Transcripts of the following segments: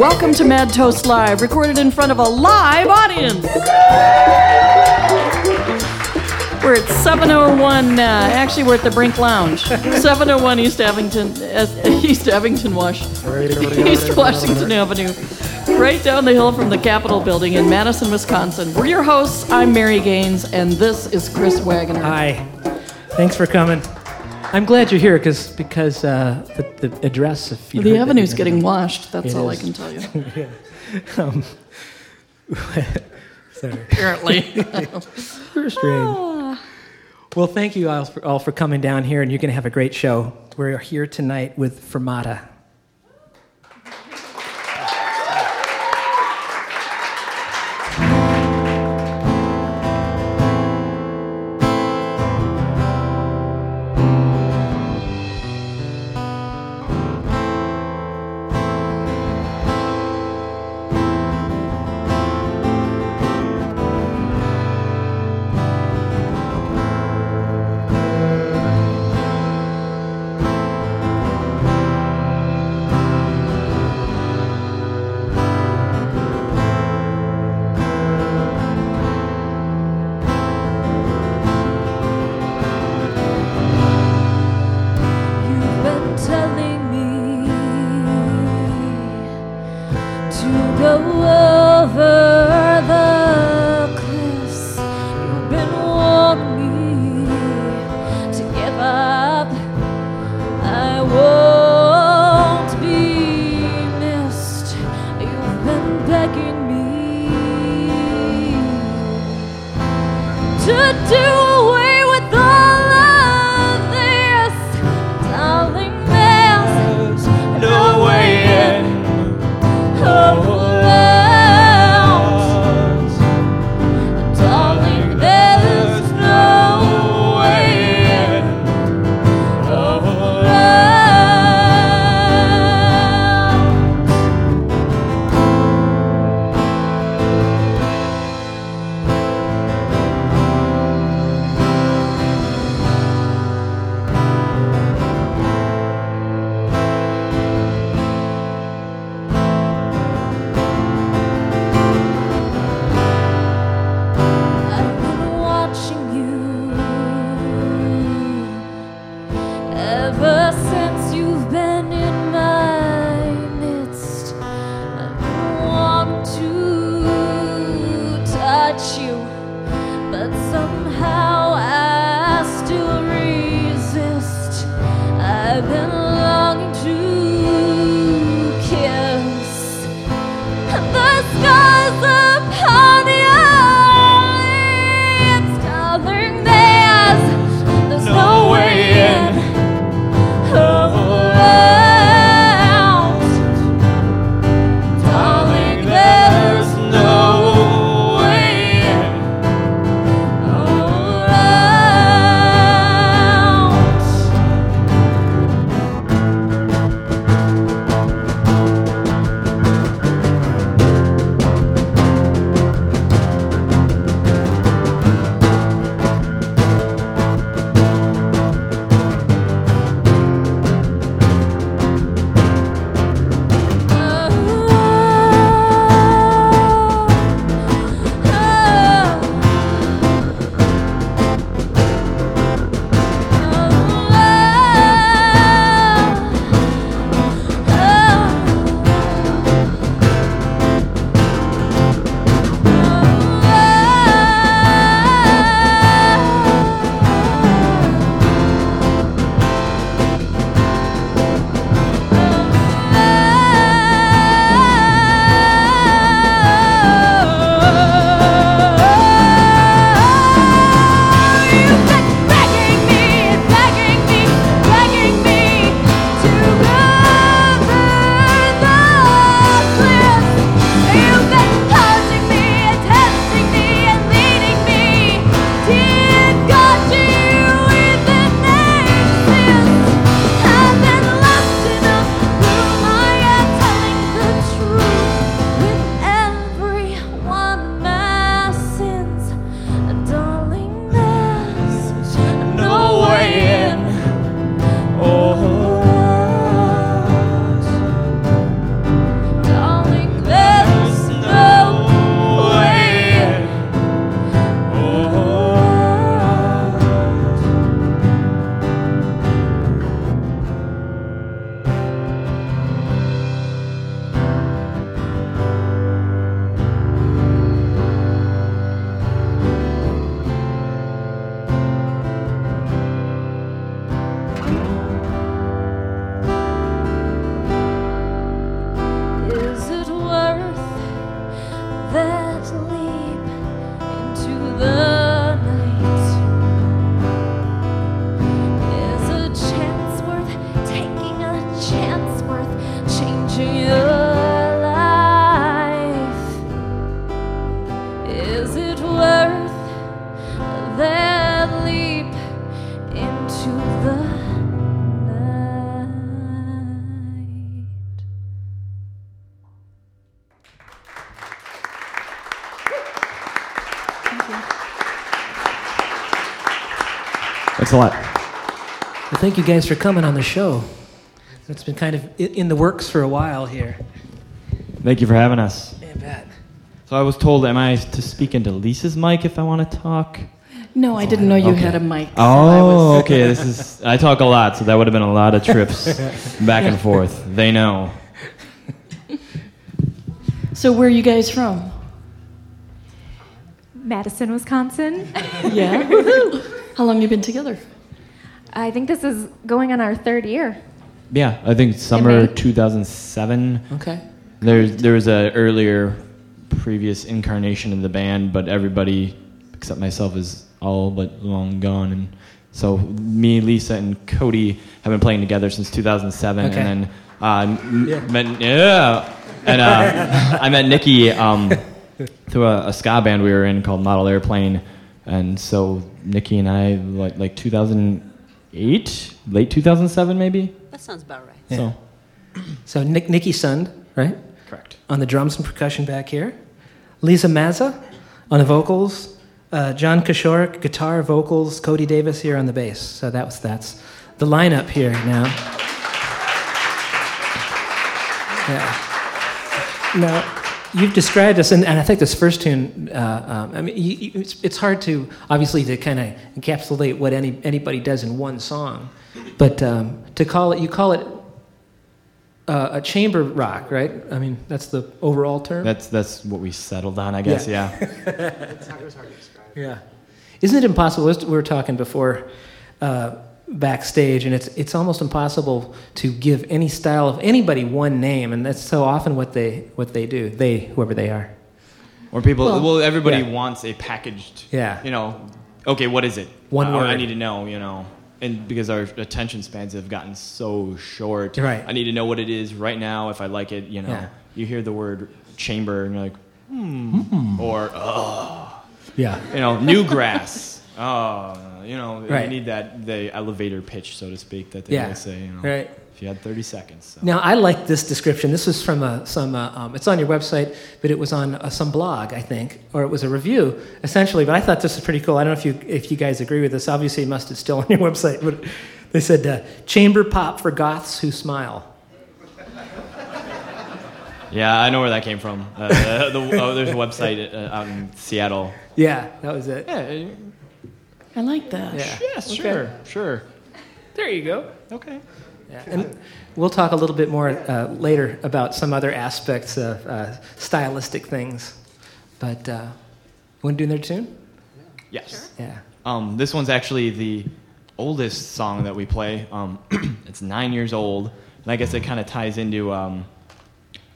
Welcome to Mad Toast Live, recorded in front of a live audience. We're at 701. Uh, actually, we're at the Brink Lounge, 701 East Abington, uh, East Abington, Wash, East Washington Avenue, right down the hill from the Capitol Building in Madison, Wisconsin. We're your hosts. I'm Mary Gaines, and this is Chris Wagner. Hi. Thanks for coming. I'm glad you're here cause, because uh, the, the address. If you the heard that, avenue's getting know. washed. That's It all I can tell you. Um, sorry. Apparently. First ring. Well, thank you all for, all for coming down here, and you're going to have a great show. We're here tonight with Fermata. Thanks a lot. Well, thank you guys for coming on the show. It's been kind of in the works for a while here. Thank you for having us. Yeah, bet. So I was told, am I to speak into Lisa's mic if I want to talk? No, I didn't know you Okay. had a mic. so I Oh, was- okay. This is. I talk a lot, so that would have been a lot of trips back and forth. They know. So where are you guys from? Madison, Wisconsin. Yeah. Woohoo. How long you been together? I think this is going on our third year. Yeah, I think summer May. 2007. Okay. There, there was a earlier, previous incarnation of the band, but everybody except myself is all but long gone. And so me, Lisa, and Cody have been playing together since 2007, Okay. and then uh, Yeah. met yeah, and uh, I met Nikki um, through a, a ska band we were in called Model Airplane, and so Nikki and I like like 2008, late 2007 maybe. That sounds about right. Yeah. So So Nick, Nikki Sund, right? correct. On the drums and percussion back here. Lisa Mazza on the vocals. Uh, John Kishore, guitar, vocals. Cody Davis here on the bass. So that was that's the lineup here now. Yeah. Now, you've described us, and, and I think this first tune. Uh, um, I mean, you, you, it's, it's hard to obviously to kind of encapsulate what any anybody does in one song, but um, to call it, you call it uh, a chamber rock, right? I mean, that's the overall term. That's that's what we settled on, I guess. Yeah. Yeah. Yeah. Isn't it impossible? We were talking before uh, backstage, and it's it's almost impossible to give any style of anybody one name, and that's so often what they what they do. They whoever they are. Or people, well, Well, everybody yeah. wants a packaged. Yeah. You know, okay, what is it? One I, I need to know. You know, and because our attention spans have gotten so short, Right. I need to know what it is right now. If I like it, you know, Yeah. you hear the word chamber, and you're like, hmm, or oh, Yeah. you know, new grass. oh, you know, Right. you need that the elevator pitch, so to speak, that they Yeah. always say. You know, Right. If you had 30 seconds. So. Now I like this description. This was from a, some. Uh, um, it's on your website, but it was on uh, some blog, I think, or it was a review, essentially. But I thought this was pretty cool. I don't know if you if you guys agree with this. Obviously, it must have still on your website. But they said uh, chamber pop for goths who smile. Yeah, I know where that came from. Uh, the, oh, there's a website uh, out in Seattle. Yeah, that was it. Yeah, I like that. Yeah. yeah, sure, sure. There you go. Okay. Yeah. And we'll talk a little bit more uh, later about some other aspects of uh, stylistic things. But uh, want to do another tune? Yes. Yeah. Um, this one's actually the oldest song that we play. Um, it's nine years old, and I guess it kind of ties into, um,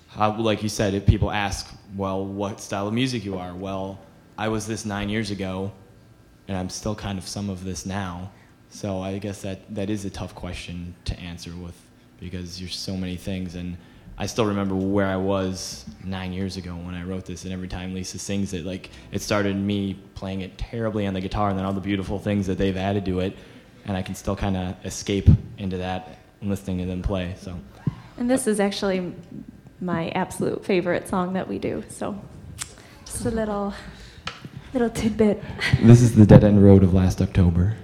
how, like you said, if people ask, well, what style of music you are. Well, I was this nine years ago, and I'm still kind of some of this now. So I guess that that is a tough question to answer with because there's so many things, and I still remember where I was nine years ago when I wrote this, and every time Lisa sings it, like it started me playing it terribly on the guitar, and then all the beautiful things that they've added to it, and I can still kind of escape into that and listening to them play. So And this is actually my absolute favorite song that we do. So just a little little tidbit. this is the Dead End Road of last October.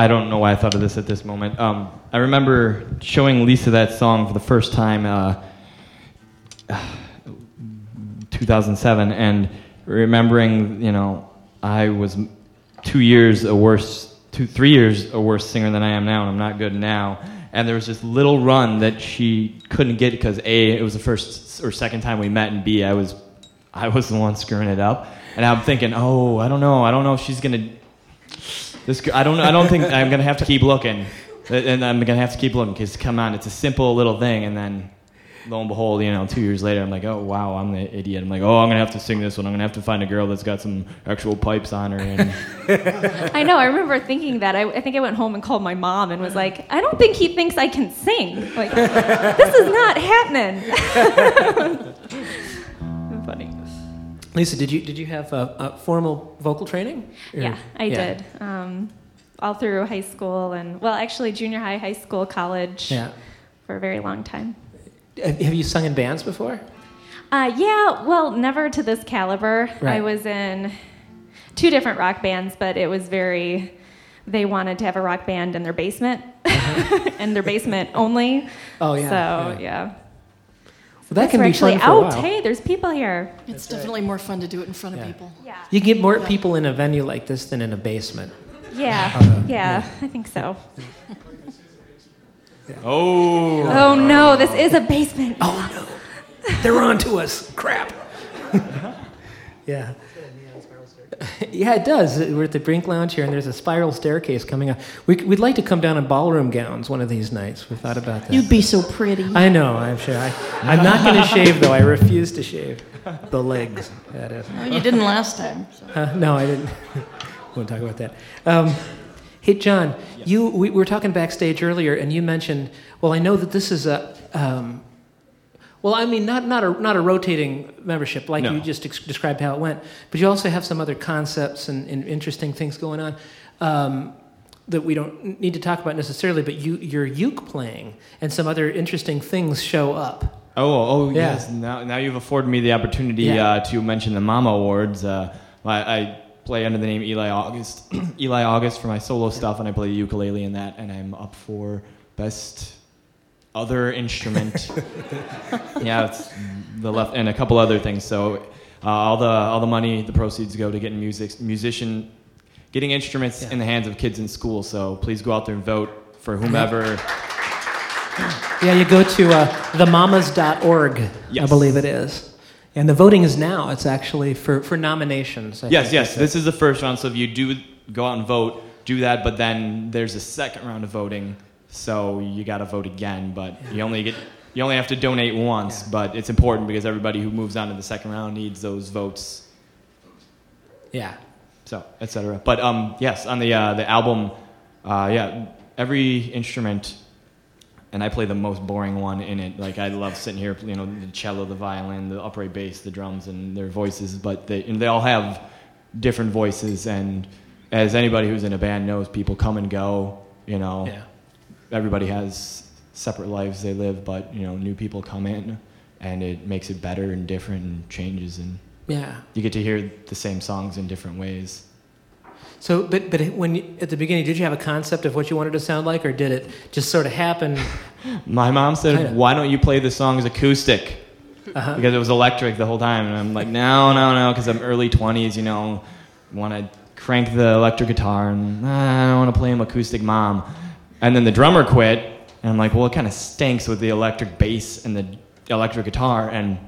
I don't know why I thought of this at this moment. Um, I remember showing Lisa that song for the first time, uh, 2007, and remembering, you know, I was two years a worse, two, three years a worse singer than I am now, and I'm not good now. And there was this little run that she couldn't get because A, it was the first or second time we met, and B, I was, I was the one screwing it up. And I'm thinking, oh, I don't know, I don't know if she's gonna this, I don't. I don't think I'm gonna have to keep looking, and I'm gonna have to keep looking because come on, it's a simple little thing, and then lo and behold, you know, two years later, I'm like, oh wow, I'm the idiot. I'm like, oh, I'm gonna have to sing this one. I'm gonna have to find a girl that's got some actual pipes on her. And I know. I remember thinking that. I, I think I went home and called my mom and was like, I don't think he thinks I can sing. Like, this is not happening. Lisa, did you did you have a, a formal vocal training? Or- Yeah, I did. Um, all through high school and, well, actually, junior high, high school, college Yeah. for a very long time. Have you sung in bands before? Uh, yeah, well, never to this caliber. I was in two different rock bands, but it was very. They wanted to have a rock band in their basement, and their basement only. Oh yeah. So yeah. yeah, Well, that can be actually fun for a out. while. Hey, there's people here. It's definitely more fun to do it in front of people. Yeah, You get more people in a venue like this than in a basement. yeah, Uh, yeah. I think so. oh, Oh no, this is a basement. Oh no, they're on to us. Crap. yeah. Yeah, it does. We're at the Brink Lounge here, and there's a spiral staircase coming up. We, we'd like to come down in ballroom gowns one of these nights. We thought about that. You'd be so pretty. I know, I'm sure. I, I'm not going to shave, though. I refuse to shave the legs. That is. Oh, you didn't last time. so. Uh, no, I didn't. We won't talk about that. Um, hey, John, you we were talking backstage earlier, and you mentioned. Well, I know that this is a. Um, well, I mean, not not a not a rotating membership like No. you just ex- described how it went, but you also have some other concepts and, and interesting things going on. Um, that we don't need to talk about necessarily, but you, your uke playing and some other interesting things show up. oh, oh, Yeah. yes. Now, now you've afforded me the opportunity Yeah. uh, to mention the Mama Awards. Uh, I, I play under the name Eli August. Eli August for my solo stuff, and I play the ukulele in that, and I'm up for best other instrument. yeah, it's the left and a couple other things. So uh, all the all the money, the proceeds go to getting music musician, getting instruments Yeah. in the hands of kids in school. So please go out there and vote for whomever. Yeah, you go to uh, themamas.org, I believe it is. And the voting is now. It's actually for, for nominations. I Yes, yes. This is the first round. So if you do go out and vote, do that. But then there's a second round of voting. So you got to vote again. But you only get you only have to donate once. Yeah. But it's important because everybody who moves on to the second round needs those votes. Yeah. So etc. But um, yes, on the uh, the album, uh, yeah, every instrument. And I play the most boring one in it. Like I love sitting here, you know, the cello, the violin, the upright bass, the drums, and their voices. But they and they all have different voices. And as anybody who's in a band knows, people come and go. You know, Yeah. Everybody has separate lives they live, but you know, new people come in, and it makes it better and different and changes, and Yeah. you get to hear the same songs in different ways. So, but, but when you, at the beginning, did you have a concept of what you wanted to sound like, or did it just sort of happen? My mom said, Kinda. "Why don't you play the songs acoustic?" Uh-huh. Because it was electric the whole time, and I'm like, "No, no, no," because I'm early 20s, you know, want to crank the electric guitar, and "Ah, I don't want to play them acoustic, mom. And then the drummer quit, and I'm like, "Well, it kind of stinks with the electric bass and the electric guitar." And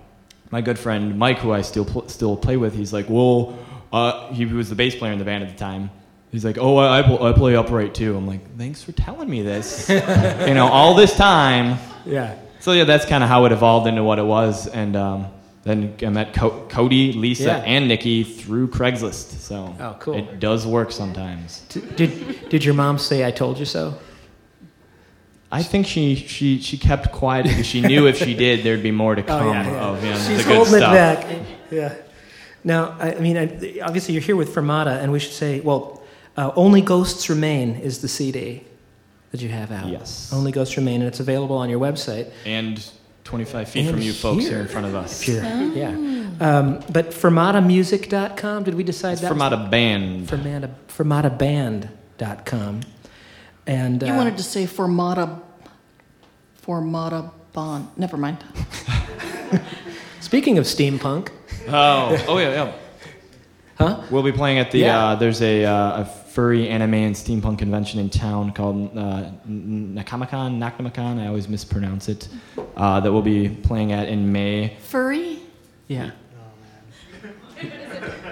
my good friend Mike, who I still pl- still play with, he's like, "Well," uh, he was the bass player in the band at the time. He's like, "Oh, I, I, pl- I play upright too." I'm like, "Thanks for telling me this." you know, all this time. Yeah. So yeah, that's kind of how it evolved into what it was, and um, then I met Co- Cody, Lisa, Yeah. and Nikki through Craigslist. So Oh, cool. it does work sometimes. Did, did your mom say, I told you so? I think she she she kept quiet because she knew if she did, there'd be more to come of you know, She's the good holding stuff. it back. Yeah. Now, I, I mean, I, obviously you're here with Fermata, and we should say, well, uh, Only Ghosts Remain is the CD. that you have out. Yes. Only Ghosts Remain, and it's available on your website. And 25 feet And from you folks here here. in front of us. If you're, yeah. Um, but fermatamusic.com, did we decide It's that? out band. Fermata, fermataband.com. And uh, You wanted to say Formata, Formata Bond. Never mind. speaking of steampunk, Oh, oh yeah, yeah. huh? We'll be playing at the. Yeah. Uh, there's a, uh, a furry anime and steampunk convention in town called uh, N- Nakamakan, Nakamakan. I always mispronounce it. Uh, that we'll be playing at in May. Furry? Yeah.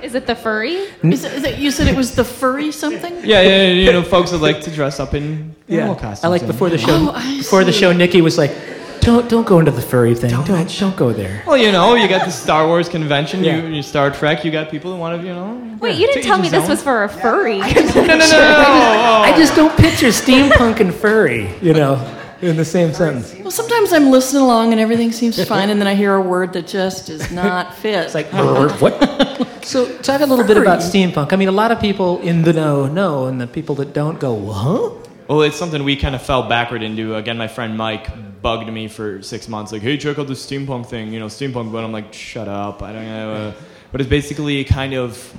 Is it the furry? Is it, is it, you said it was the furry something? Yeah, yeah, yeah, you know, folks that like to dress up in animal costumes. I like before the show. Oh, before the show, Nikki was like, "Don't don't go into the furry thing. Don't don't, don't go there." Well, you know, you got the Star Wars convention, Yeah. you, you Star Trek, you got people who want to, you know. Wait, you didn't tell me this own. was for a furry. No, no, no, no, no. I just don't picture steampunk and furry, you know, in the same sentence. Well, sometimes I'm listening along and everything seems fine, and then I hear a word that just does not fit. It's like what? So talk a little bit about steampunk. I mean, a lot of people in the know know, and the people that don't go, huh? Well, it's something we kind of fell backward into. Again, my friend Mike bugged me for six months, like, "Hey, check out this steampunk thing, you know, steampunk." But I'm like, "Shut up! I don't know." But it's basically kind of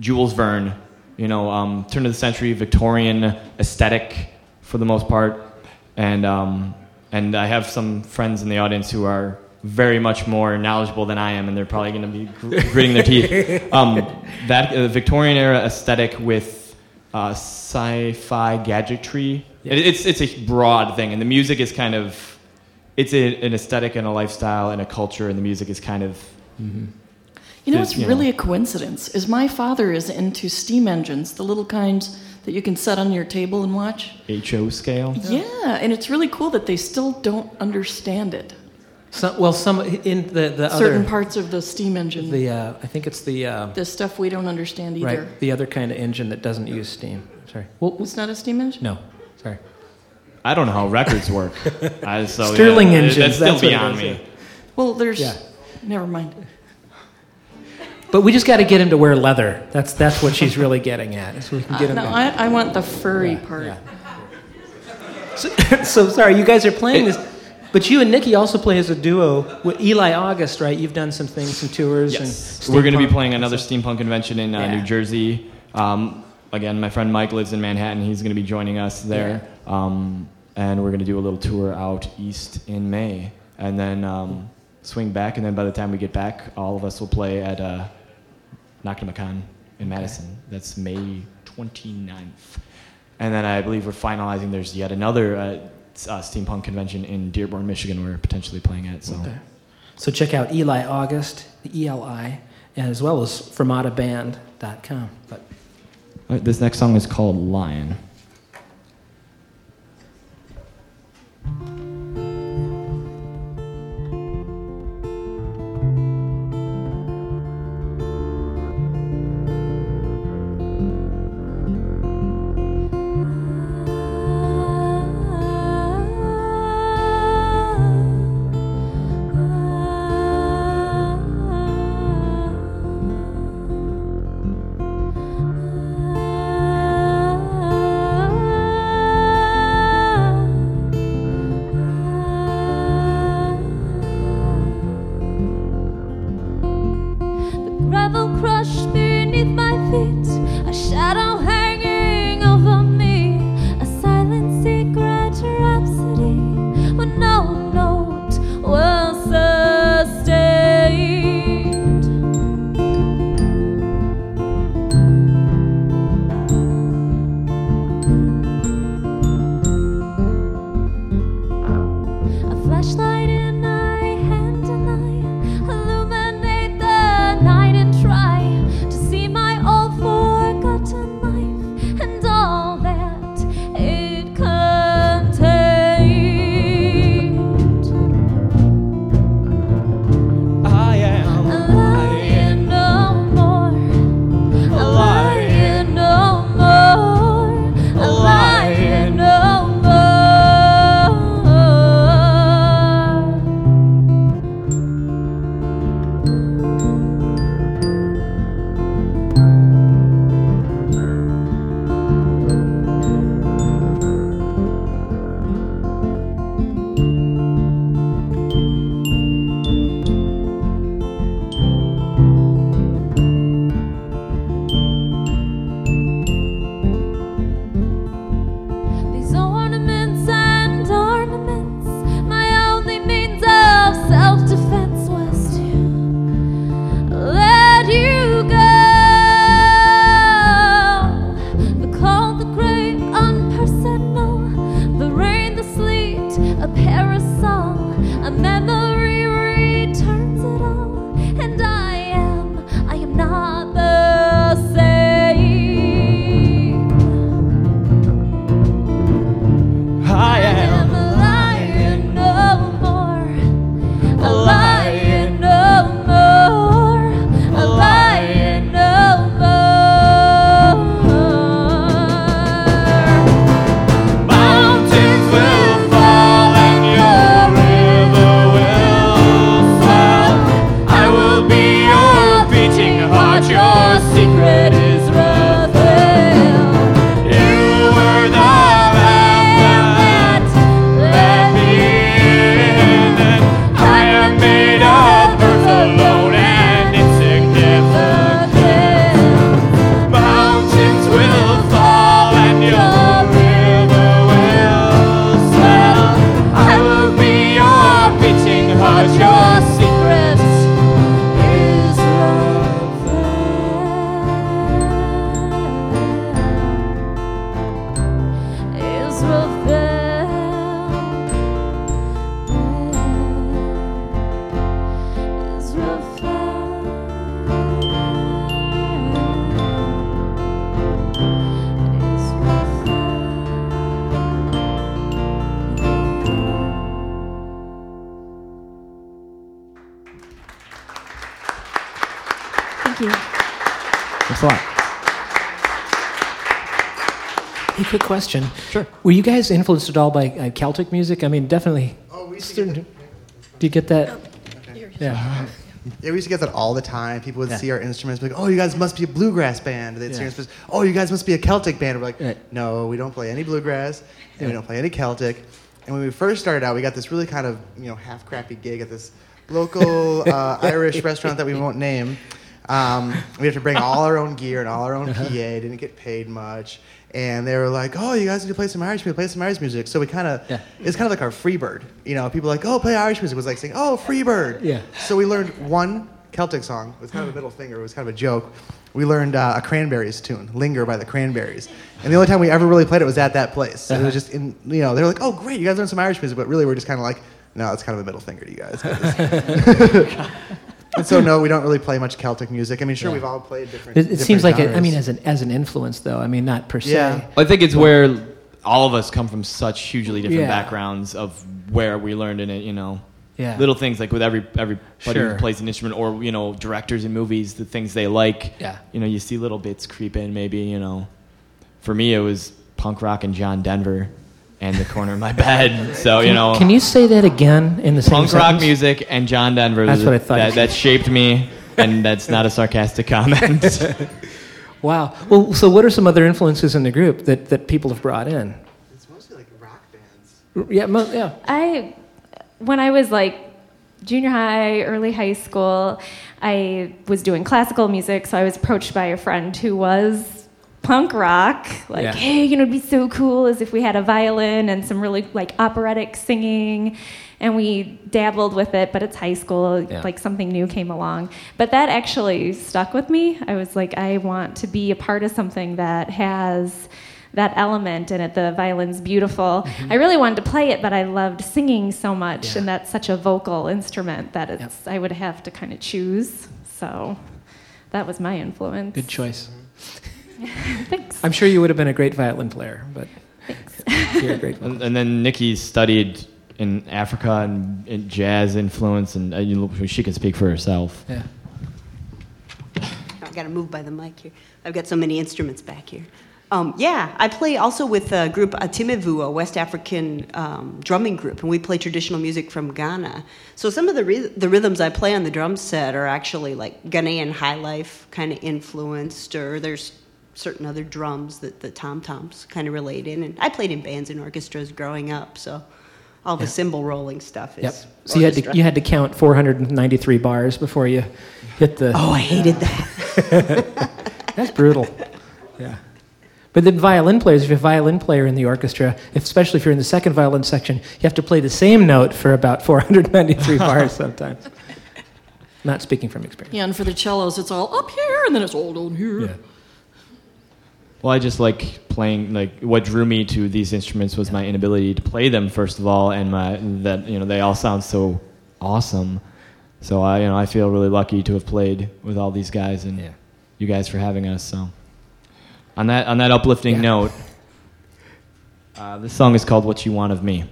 Jules Verne, you know, um, turn of the century Victorian aesthetic for the most part, and um, and I have some friends in the audience who are very much more knowledgeable than I am, and they're probably going to be gr- gritting their teeth. Um, that uh, Victorian era aesthetic with uh, sci-fi gadgetry. It, it's it's a broad thing, and the music is kind of it's a, an aesthetic and a lifestyle and a culture, and the music is kind of You know There's, what's you know- really a coincidence is my father is into steam engines, the little kinds that you can set on your table and watch. HO scale. Yeah, and it's really cool that they still don't understand it. Some, well, some in the the Certain other parts of the steam engine, the uh, I think it's the uh, the stuff we don't understand either. right the other kind of engine that doesn't use steam. Sorry. Well, It's not a steam engine. no, sorry. I don't know how records work. I, so, Stirling yeah, engines, That's still that's what it beyond is, me. yeah. Well, there's. Yeah. Never mind. But we just got to get him to wear leather. That's that's what she's really getting at. So we can get him. Uh, no, I, I want the furry Yeah, part. yeah. So, so sorry, you guys are playing this, but you and Nikki also play as a duo with Eli August, right? You've done some things, some tours, Yes. and We're going to be playing another steampunk convention in uh, Yeah. New Jersey. Um, again, my friend Mike lives in Manhattan. He's going to be joining us there. Um, and we're going to do a little tour out east in May. And then um, swing back. And then by the time we get back, all of us will play at uh, Nakamakan in Madison. That's May 29th. And then I believe we're finalizing. There's yet another uh, uh, steampunk convention in Dearborn, Michigan. We're potentially playing at. So. Okay. So check out Eli August, the ELI, as well as fermataband.com. But right, this next song is called Lion. Question. Sure. Were you guys influenced at all by uh, Celtic music? I mean, definitely. Oh, we used to get certain- Do you get that? Yeah. Yeah, we used to get that all the time. People would Yeah. see our instruments, be like, "Oh, you guys must be a bluegrass band." They'd see Yeah. our instruments. "Oh, you guys must be a Celtic band." We're like, Right. "No, we don't play any bluegrass, and we don't play any Celtic." And when we first started out, we got this really kind of you know half crappy gig at this local uh, Irish restaurant that we won't name. Um, we have to bring all our own gear and all our own PA. Didn't get paid much. And they were like, "Oh, you guys need to play some Irish music. Play some Irish music." So we kind of, Yeah. it's kind of like our Freebird. You know, people like, "Oh, play Irish music." It was like saying, "Oh, Freebird." Yeah. So we learned one Celtic song. It was kind of a middle finger. It was kind of a joke. We learned uh, a Cranberries tune, "Linger" by the Cranberries. And the only time we ever really played it was at that place. So It was just in, you know, they were like, "Oh, great, you guys learned some Irish music," but really we're just kind of like, "No, it's kind of a middle finger to you guys." 'cause- and so no, we don't really play much Celtic music. I mean, sure, we've all played different. It, it seems like, different a, I mean, as an as an influence, though. I mean, not per se. Yeah. I think it's where all of us come from such hugely different Yeah. backgrounds of where we learned in it, you know. Yeah. Little things like with every everybody Sure. who plays an instrument or, you know, directors in movies, the things they like. Yeah. You know, you see little bits creep in maybe, you know. For me it was punk rock and John Denver and the corner of my bed. So, you know, Can you say that again in the same punk rock sentence? music and John Denver That's that, what I thought. That, that shaped me and that's not a sarcastic comment. Wow. Well, so what are some other influences in the group that, that people have brought in? it's mostly like rock bands. Yeah, mo- yeah. I, when I was like junior high, early high school, I was doing classical music, so I was approached by a friend who was punk rock. Like, Yeah. hey, you know, it'd be so cool as if we had a violin and some really like operatic singing. And we dabbled with it, but it's high school, Yeah. like something new came along. But that actually stuck with me. I was like, I want to be a part of something that has that element in it. The violin's beautiful. I really wanted to play it, but I loved singing so much, Mm-hmm. Yeah. and that's such a vocal instrument that it's I would have to kind of choose. So that was my influence. Good choice. Thanks. I'm sure you would have been a great violin player, but you're a great and, and then Nikki studied in Africa and, and jazz influence, and uh, you know, she can speak for herself. Yeah. I got to move by the mic here. I've got so many instruments back here. Um, yeah, I play also with a group Atimivu, a West African um, drumming group, and we play traditional music from Ghana. So some of the ry- the rhythms I play on the drum set are actually like Ghanaian high life kind of influenced, or there's certain other drums that the tom toms kind of relate in. And I played in bands and orchestras growing up, so all the cymbal rolling stuff is. Yep. So you had to you had to count 493 bars before you hit the. Oh, I hated that. That's brutal. Yeah. But the violin players, if you're a violin player in the orchestra, if, especially if you're in the second violin section, you have to play the same note for about 493 bars sometimes. Not speaking from experience. Yeah, and for the cellos, it's all up here, and then it's all down here. Yeah. Well, I just like playing. Like what drew me to these instruments was my inability to play them first of all, and my that you know they all sound so awesome. So I you know I feel really lucky to have played with all these guys and Yeah. you guys for having us. So on that on that uplifting Yeah. note, uh, this song is called "What You Want of Me."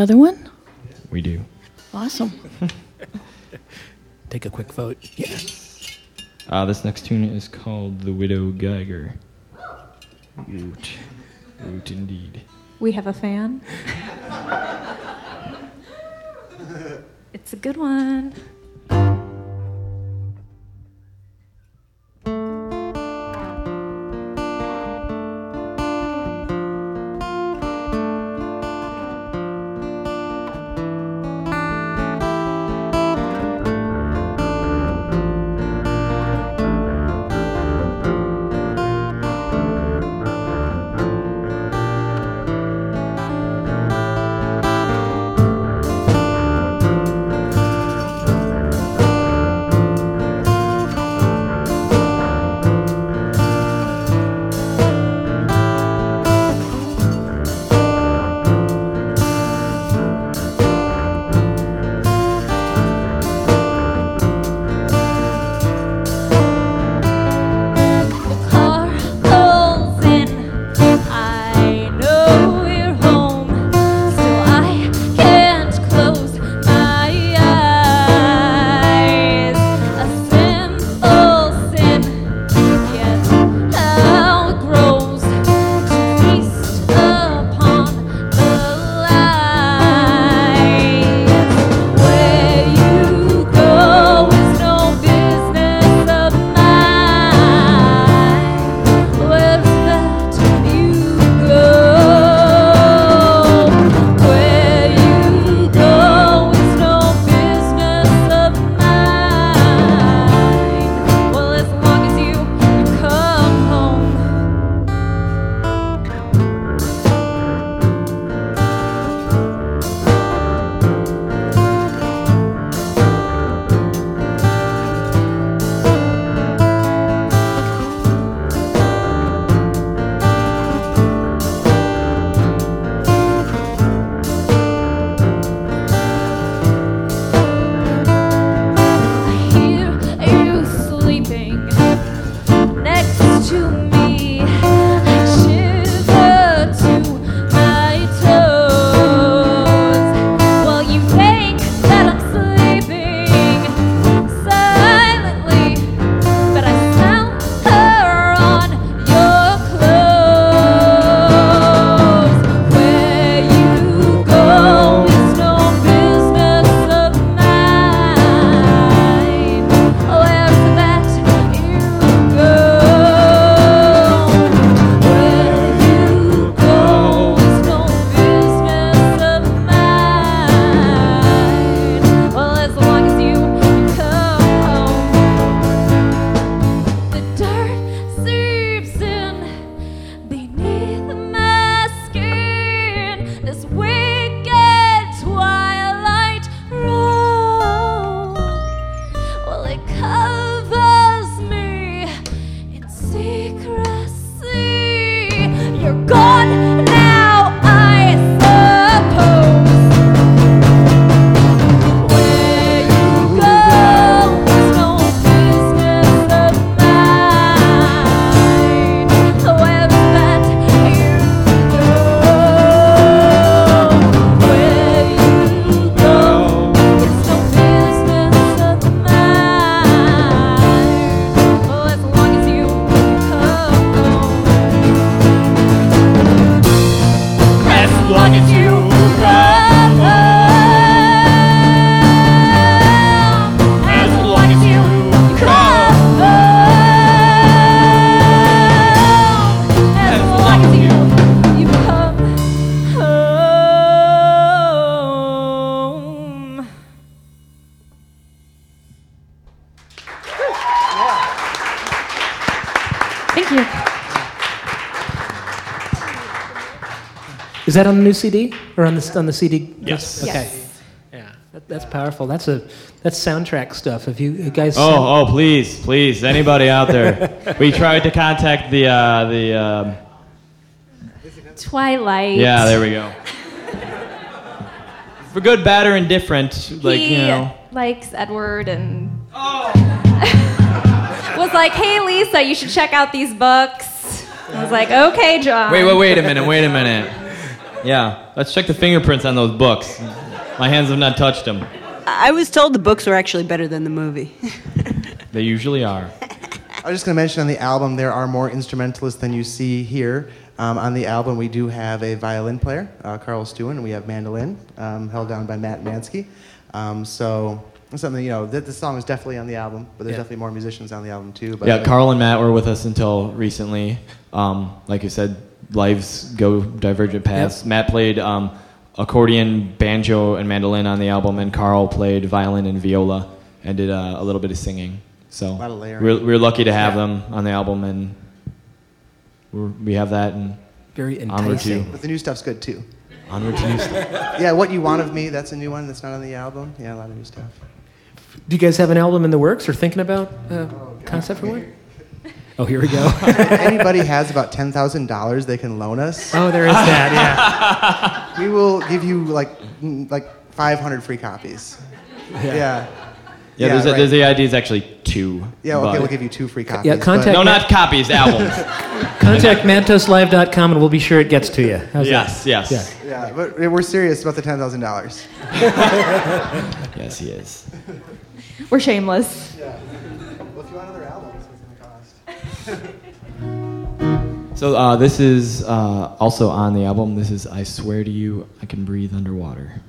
Another one? We do. Awesome. Take a quick vote. Yeah. Uh, this next tune is called The Widow Geiger. Woot. Woot indeed. We have a fan. it's a good one. Is that on the new CD or on the on the CD? Yes. Okay. Yes. Yeah, that, that's powerful. That's a that's soundtrack stuff. If you, you guys, Oh, oh, please, please, anybody out there? we tried to contact the uh, the. Um, Twilight. yeah, there we go. For good, bad, or indifferent, like he you know. likes Edward and. was like, "Hey, Lisa, you should check out these books." I was like, "Okay, John." Wait, wait, wait a minute, wait a minute. Yeah, let's check the fingerprints on those books. My hands have not touched them. I was told the books were actually better than the movie. They usually are. I was just going to mention on the album there are more instrumentalists than you see here. Um, on the album, we do have a violin player, uh, Carl Stewin, and we have mandolin, um, held down by Matt Mansky. Um, so it's something you know, th- this song is definitely on the album, but there's Yeah. definitely more musicians on the album too. But Yeah, Carl and Matt were with us until recently. Um, like you said, lives go divergent paths. Matt played um, accordion, banjo, and mandolin on the album, and Carl played violin and viola and did uh, a little bit of singing. So lot of layering. we're, we're lucky to have Yeah. them on the album, and we're, we have that, and Very Onward enticing. to- But the new stuff's good too. onward to new stuff. Yeah, What You Want of Me, that's a new one that's not on the album. Yeah, a lot of new stuff. Do you guys have an album in the works or thinking about uh, concept for one? Oh, here we go. Anybody has about $10,000 they can loan us, oh, there is that. Yeah. we will give you like mm, like 500 free copies. Yeah. Yeah, there's, a, right. there's the idea is actually two. Yeah, okay, but- we'll give you two free copies. Yeah, but- contact- No, not copies, albums. Yeah. Contact matoslive.com and we'll be sure it gets to you. How's yes, that? yes. Yeah. Yeah, but we're serious about the $10,000. Yes, he is. We're shameless. Well, if you want another album, it's going to cost. So uh, this is uh, also on the album. This is "I Swear to You, I Can Breathe Underwater."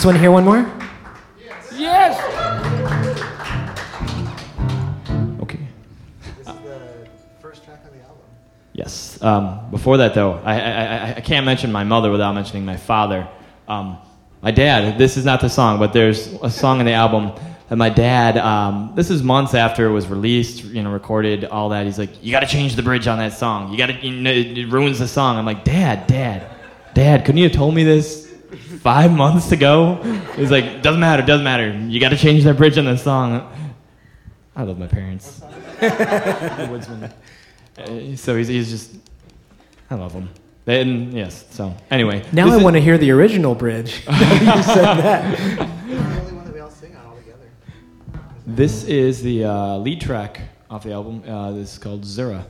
Guys want to hear one more? Yes. Okay. This is the first track on the album. Yes. Um, before that, though, I, I, I, I can't mention my mother without mentioning my father. Um, my dad, this is not the song, but there's a song in the album that my dad, um, this is months after it was released, you know, recorded, all that. He's like, you got to change the bridge on that song. You got to, you know, it it ruins the song. I'm like, Dad, Dad, Dad, couldn't you have told me this five months to go. He's like, doesn't matter, doesn't matter. You got to change that bridge on the song. I love my parents. Woodsman. Uh, so he's, he's just, I love him. And yes, so anyway. Now I is- want to hear the original bridge. you said that. The only one that we all sing on all together. This is the uh, lead track off the album. Uh, this is called Zura.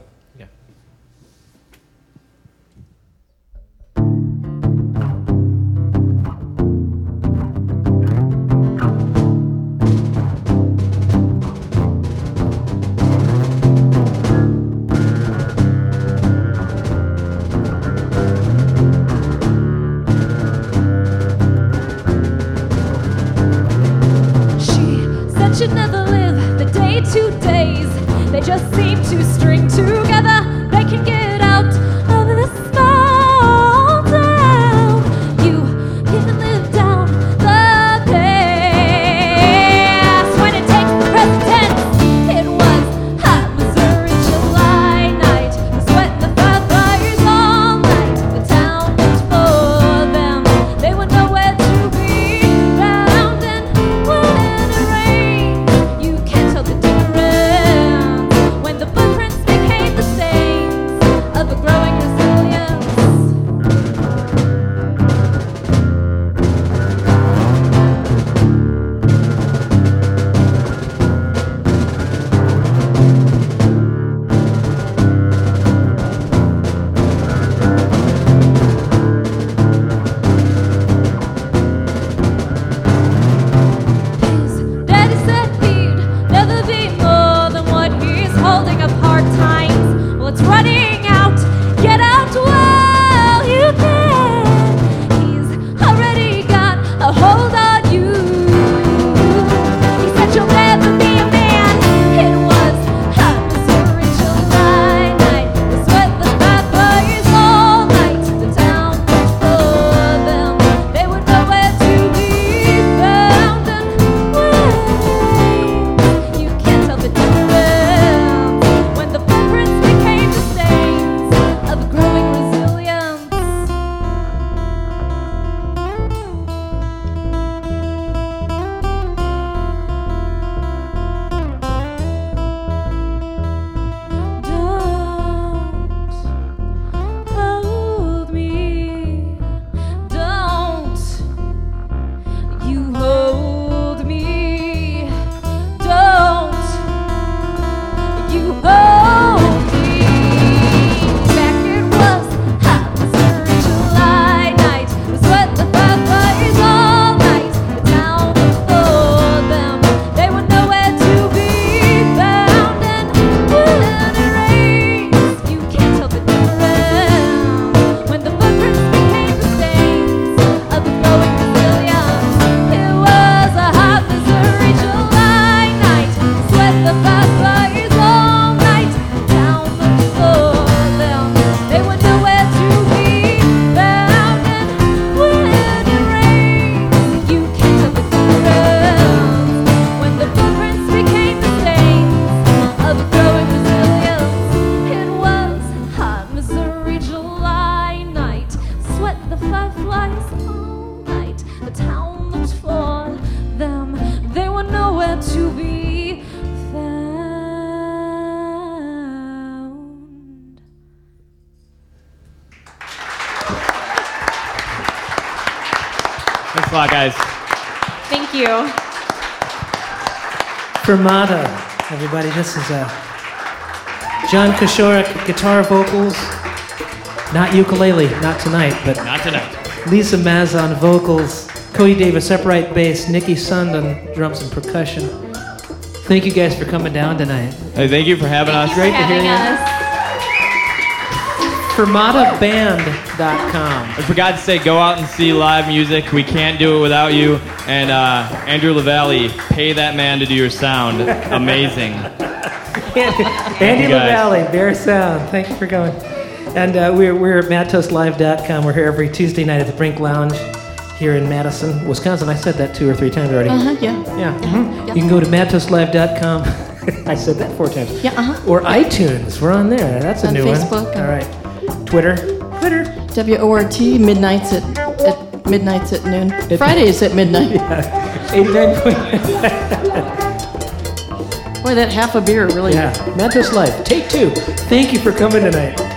Lot, guys. Thank you. Fermata, everybody. This is uh, John Koshorik, guitar vocals. Not ukulele, not tonight, but Not tonight. Lisa Maz on vocals, Cody Davis upright bass, Nikki Sund on drums and percussion. Thank you guys for coming down tonight. Hey, thank you for having us. Great to hear Having you. us. FermataBand.com. And for God's sake, go out and see live music. We can't do it without you. And uh, Andrew LaValle, pay that man to do your sound. Amazing. Andy you, guys. LaValle, Bear Sound. Thank you for coming. And uh, we're, we're at MatosLive.com. We're here every Tuesday night at the Brink Lounge here in Madison, Wisconsin. I said that two or three times already. Uh-huh, yeah. Yeah. mhm. You can go to MatosLive.com. I said that four times. Yeah, uh-huh. Or iTunes. We're on there. That's a On new Facebook one. and- All right. Twitter. Twitter. W-O-R-T, midnights at, at midnights at noon. Fridays at midnight. 89 point. Boy, that half a beer really. Yeah. Matos Life. Take two. Thank you for coming tonight.